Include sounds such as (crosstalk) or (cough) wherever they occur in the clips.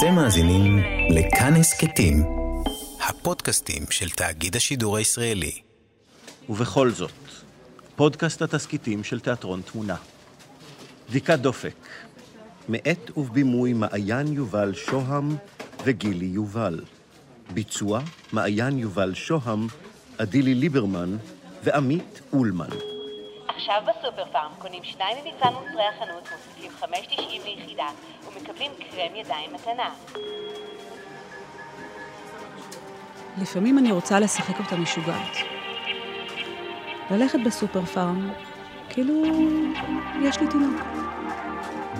אתם מאזינים לכאן הסכתים, הפודקאסטים של תאגיד השידור הישראלי. ובכל זאת, פודקאסט התסכיתים של תיאטרון תמונה. בדיקת דופק, מאת ובבימוי מעיין יובל שוהם וגילי יובל. ביצוע מעיין יובל שוהם, אדילי ליברמן ועמית אולמן. עכשיו בסופר פארם קונים שניים ממגוון מוצרי החנות, מוסיפים 5.90 ליחידה ומקבלים קרם ידיים מתנה. לפעמים אני רוצה לשחק אותה משוגעת. ללכת בסופר פארם, כאילו יש לי תינוק.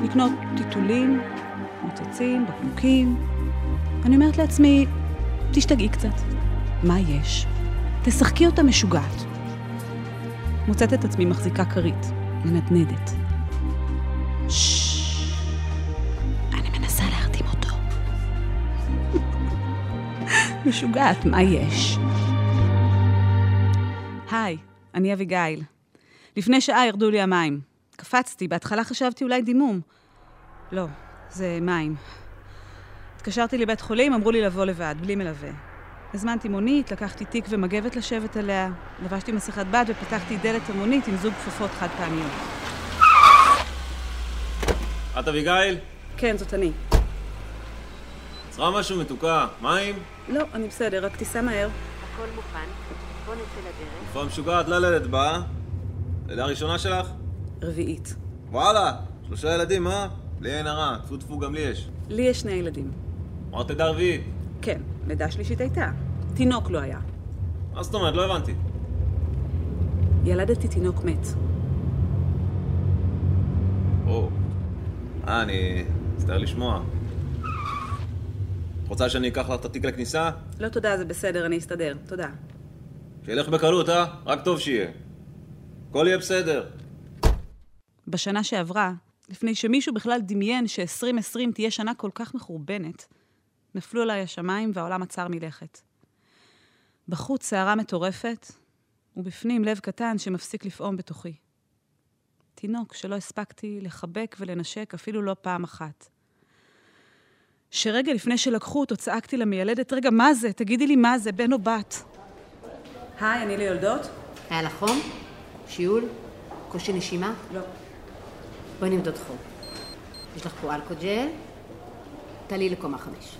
לקנות טיטולים, מוצצים, בקבוקים. אני אומרת לעצמי, תשתגעי קצת. מה יש? תשחקי אותה משוגעת. מוצאת את עצמי מחזיקה כרית, מנדנדת. ששש, אני מנסה להרדים אותו. (laughs) משוגעת, מה יש? היי, אני אביגיל. לפני שעה ירדו לי המים. קפצתי, בהתחלה חשבתי אולי דימום. לא, זה מים. התקשרתי לבית חולים, אמרו לי לבוא לבד, בלי מלווה. הזמנתי מונית, לקחתי תיק ומגבת לשבת עליה, לבשתי מסכת בד ופתחתי דלת המונית עם זוג כפפות חד פעמיות. את אביגיל? כן, זאת אני. צריכה משהו מתוקה? מים? לא, אני בסדר, רק תיסע מהר. הכל מוכן, בוא נצא לדרך. כבר משוגעת ללדת באה? לידה ראשונה שלך? רביעית. וואלה, שלושה ילדים, אה? בלי עין הרע, טפו טפו גם לי יש. לי יש שני ילדים. אמרת לידה רביעית. כן, לידה שלישית הייתה. תינוק לא היה. מה זאת אומרת? לא הבנתי. ילדתי תינוק מת. או. אה, אני... מצטער לשמוע. רוצה שאני אקח לך את התיק לכניסה? לא תודה, זה בסדר, אני אסתדר. תודה. שילך בקלות, אה? רק טוב שיהיה. הכל יהיה בסדר. בשנה שעברה, לפני שמישהו בכלל דמיין ש-2020 תהיה שנה כל כך מחורבנת, נפלו עליי השמיים והעולם עצר מלכת. בחוץ סערה מטורפת, ובפנים לב קטן שמפסיק לפעום בתוכי. תינוק שלא הספקתי לחבק ולנשק אפילו לא פעם אחת. שרגע לפני שלקחו אותו צעקתי למיילדת, רגע, מה זה? תגידי לי מה זה, בן או בת? היי, אני ליולדות? היה לך חום? שיעול? קושי נשימה? לא. בואי נמדוד חום. יש לך פה אלכוג'ל? תעלי לקומה חמש.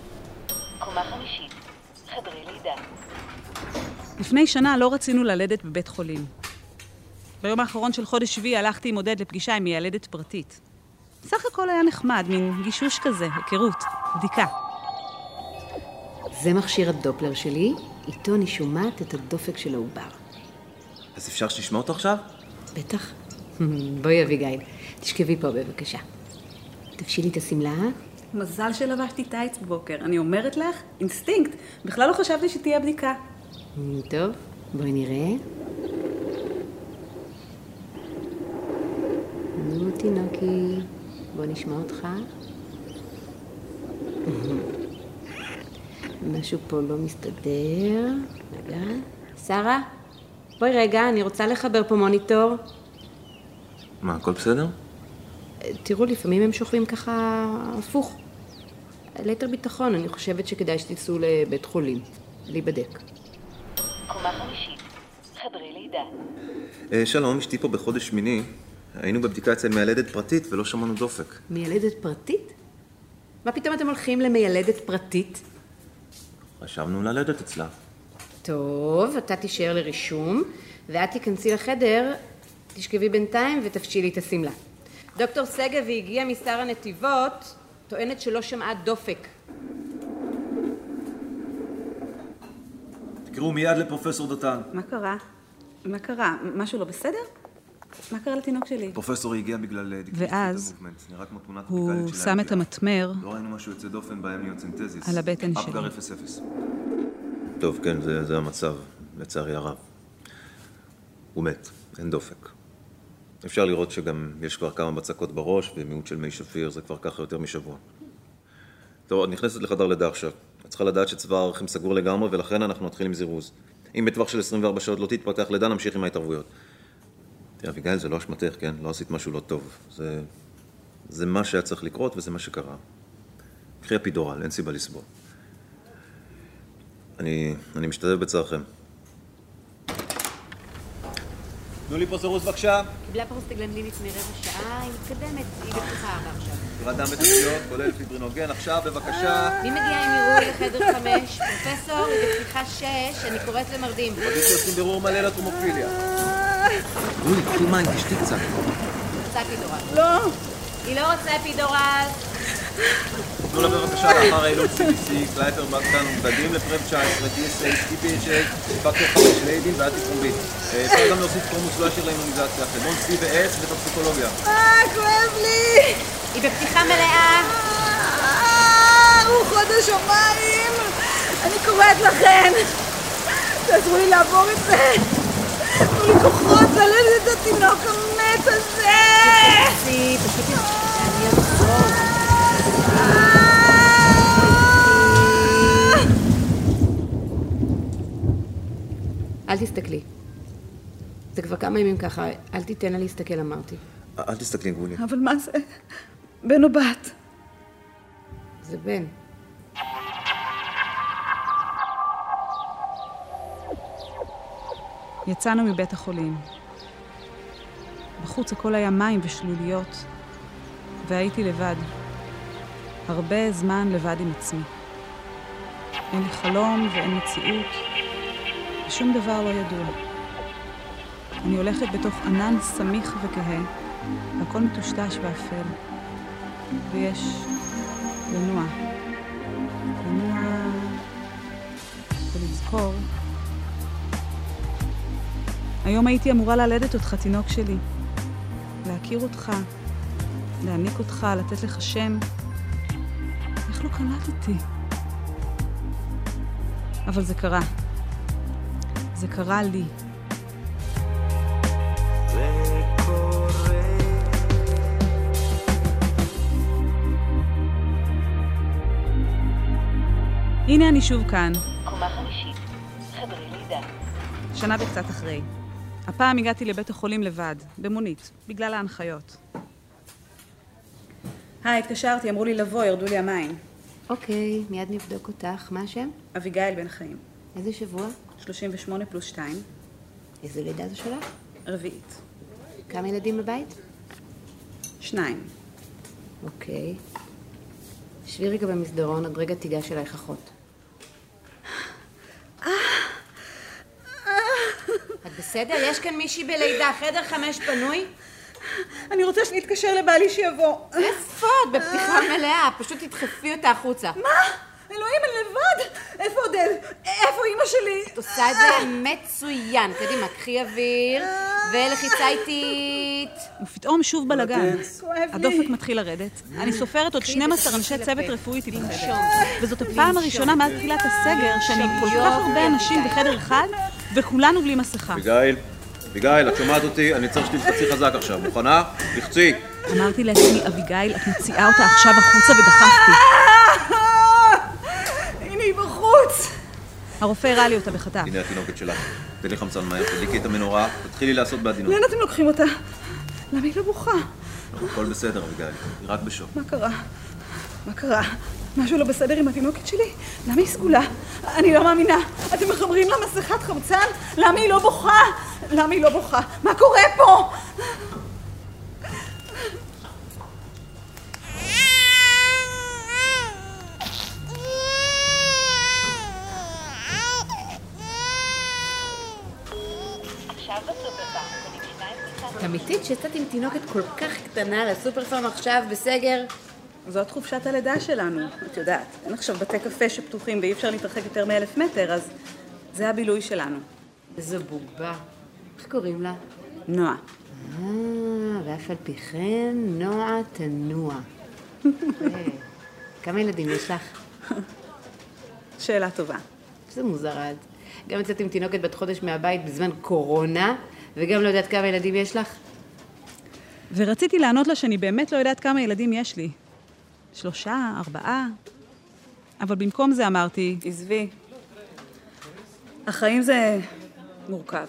קומה חמישית, חדרי לידה. לפני שנה לא רצינו ללדת בבית חולים. ביום האחרון של חודש שביעי הלכתי עם עודד לפגישה עם מיילדת פרטית. סך הכל היה נחמד, מין גישוש כזה, היכרות, בדיקה. זה מכשיר הדופלר שלי, איתו אני שומעת את הדופק של העובר. אז אפשר שתשמע אותו עכשיו? בטח. (laughs) בואי אביגיל, תשכבי פה בבקשה. תפשילי את השמלה. מזל שלבשתי טייץ בבוקר. אני אומרת לך, אינסטינקט. בכלל לא חשבתי שתהיה בדיקה. טוב, בואי נראה. נו, תינוקי, בוא נשמע אותך. (laughs) משהו פה לא מסתדר. רגע. שרה, בואי רגע, אני רוצה לחבר פה מוניטור. מה, הכל בסדר? תראו, לפעמים הם שוכבים ככה הפוך. ליתר ביטחון, אני חושבת שכדאי שתיסעו לבית חולים, להיבדק. קומה חמישית, חדרי לידה. אה, שלום, אשתי פה בחודש שמיני. היינו בבדיקה אצל מיילדת פרטית ולא שמענו דופק. מיילדת פרטית? מה פתאום אתם הולכים למיילדת פרטית? חשבנו ללדת אצלה. טוב, אתה תישאר לרישום, ואת תיכנסי לחדר, תשכבי בינתיים ותפשילי את השמלה. דוקטור שגב, היא הגיעה משר הנתיבות, טוענת שלא שמעה דופק. תקראו מיד לפרופסור דותן. מה קרה? מה קרה? משהו לא בסדר? מה קרה לתינוק שלי? פרופסור הגיע בגלל אה, ואז הוא שם את. המטמר לא ראינו משהו יוצא דופן בהמיוצנטזיס. על הבטן שלי. אפגר 0-0. טוב, כן, זה, זה המצב, לצערי הרב. הוא מת, אין דופק. אפשר לראות שגם יש כבר כמה בצקות בראש ומיעוט של מי שפיר, זה כבר ככה יותר משבוע. טוב, את נכנסת לחדר לידה עכשיו. את צריכה לדעת שצבא הערכים סגור לגמרי ולכן אנחנו נתחיל עם זירוז. אם בטווח של 24 שעות לא תתפתח לידה, נמשיך עם ההתערבויות. תראה, אביגיל, זה לא אשמתך, כן? לא עשית משהו לא טוב. זה, זה מה שהיה צריך לקרות וזה מה שקרה. קחי אפידורל, אין סיבה לסבול. אני, אני משתתף בצערכם. תנו לי פה סירוס בבקשה. קיבלה פרוסטגלנדין לפני רבע שעה, היא מתקדמת, היא בפתיחה ארבע עכשיו. ירד דם בתשתיות, כולל פיברינוגן. עכשיו, בבקשה. מי מגיע עם עירוי לחדר חמש? פרופסור, היא בפתיחה שש, אני קוראת למרדים. עדיף שעושים בירור מלא לטרומופיליה. אוי, קחי מים, תשתי קצת. רוצה אפידורל. לא. היא לא רוצה אפידורל. תנו לה בבקשה לאחר אילון CBC, קלייפר מקטן, ובדים לפרם 19, DSA, TPHA, פקטור 5 ליידים ואנטיקרומבית. אה, אפשר גם להוסיף קרומוס לא ישיר לאימוניזציה, חלמון C ו-S וטוקסיקולוגיה. אה, כואב לי! היא בפתיחה מלאה. אה, רוחות השמיים! אני קוראת לכן! תעזרו לי לעבור את זה! תנו לי כוחות ללדת את התינוק המת הזה! תחפשי, פשוט אני אחזור. אל תסתכלי. זה כבר כמה ימים ככה, אל תיתן לה להסתכל, אמרתי. אל תסתכלי, גולי. אבל מה זה? בן או בת? זה בן. יצאנו מבית החולים. בחוץ הכל היה מים ושלוליות, והייתי לבד. הרבה זמן לבד עם עצמי. אין לי חלום ואין מציאות, ושום דבר לא ידוע. אני הולכת בתוך ענן סמיך וכהה, והכל מטושטש ואפל. ויש לנוע. לנוע ולזכור היום הייתי אמורה ללדת אותך, תינוק שלי. להכיר אותך, להעניק אותך, לתת לך שם. איך לא קלטתי? אבל זה קרה. זה קרה לי. הנה אני שוב כאן, קומה חמישית, חדרי לידה. שנה וקצת אחרי. הפעם הגעתי לבית החולים לבד, במונית, בגלל ההנחיות. היי, התקשרתי, אמרו לי לבוא, ירדו לי המים. אוקיי, מיד נבדוק אותך. מה השם? אביגיל בן חיים, איזה שבוע? 38 פלוס 2, איזה לידה זו שלך? רביעית. כמה ילדים בבית? שניים. אוקיי. שבי רגע במסדרון, עוד רגע תיגש אלייך אחות. את בסדר? יש כאן מישהי בלידה, חדר חמש פנוי? אני רוצה שנתקשר לבעלי שיבוא. איפה את? בפתיחה מלאה, פשוט תדחפי אותה החוצה. מה? אלוהים, אני לבד! איפה עודד? איפה אימא שלי? את עושה את זה מצוין. קדימה, קחי אוויר, ולחיצה איטית. ופתאום שוב לי. הדופק מתחיל לרדת. אני סופרת עוד קחי 12 ותכניסי אנשי צוות. רפואי איתי בחדר. וזאת הפעם הראשונה מאז תחילת הסגר שאני עם כל כך הרבה אנשים בחדר אחד, וכולנו בלי מסכה. אביגיל, אביגיל, את שומעת אותי? אני צריך שתלחצי חזק עכשיו. מוכנה? לחצי. אמרתי לעצמי, אביגיל, את מוציאה אותה עכשיו החוצה ודחפתי. הנה היא בחוץ! הרופא הראה לי אותה בחטף. הנה התינוקת שלך. תן לי חמצן מהר, תדליקי את המנורה, תתחילי לעשות בעדינות. לאן אתם לוקחים אותה? למה היא לא בוכה? הכל בסדר, אביגיל. היא רק בשוק. מה קרה? מה קרה? משהו לא בסדר עם התינוקת שלי? למה היא סגולה? אני לא מאמינה. אתם מחברים לה מסכת חמצן? למה היא לא בוכה? למה היא לא בוכה? מה קורה פה? עכשיו בסופרפארם קונים שניים ניצן. אמיתית שיצאת עם תינוקת כל כך קטנה לסופר פארם עכשיו בסגר? זאת חופשת הלידה שלנו, את יודעת. אין עכשיו בתי קפה שפתוחים ואי אפשר להתרחק יותר מאלף מטר, אז זה הבילוי שלנו. איזו בובה. איך קוראים לה? נועה. אה, ואף על פי כן, נועה תנוע. אה, כמה ילדים יש לך? שאלה טובה. איזה מוזרה את. גם יצאת עם תינוקת בת חודש מהבית בזמן קורונה, וגם לא יודעת כמה ילדים יש לך? ורציתי לענות לה שאני באמת לא יודעת כמה ילדים יש לי. שלושה, ארבעה. אבל במקום זה אמרתי, עזבי. החיים זה מורכב.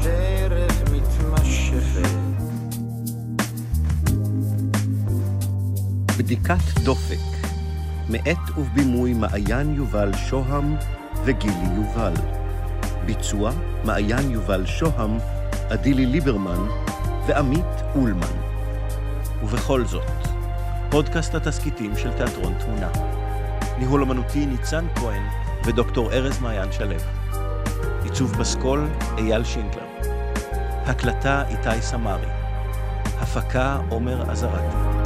הדרך מתמשכת. בדיקת דופק, מאת ובימוי מעיין יובל שוהם וגילי יובל. ביצוע מעיין יובל שוהם, אדילי ליברמן ועמית אולמן. ובכל זאת, פודקאסט התסכיתים של תיאטרון תמונה. ניהול אמנותי ניצן כהן ודוקטור ארז מעיין שלו. עיצוב בסקול אייל שינקלר. הקלטה איתי סמרי. הפקה עומר עזרתי.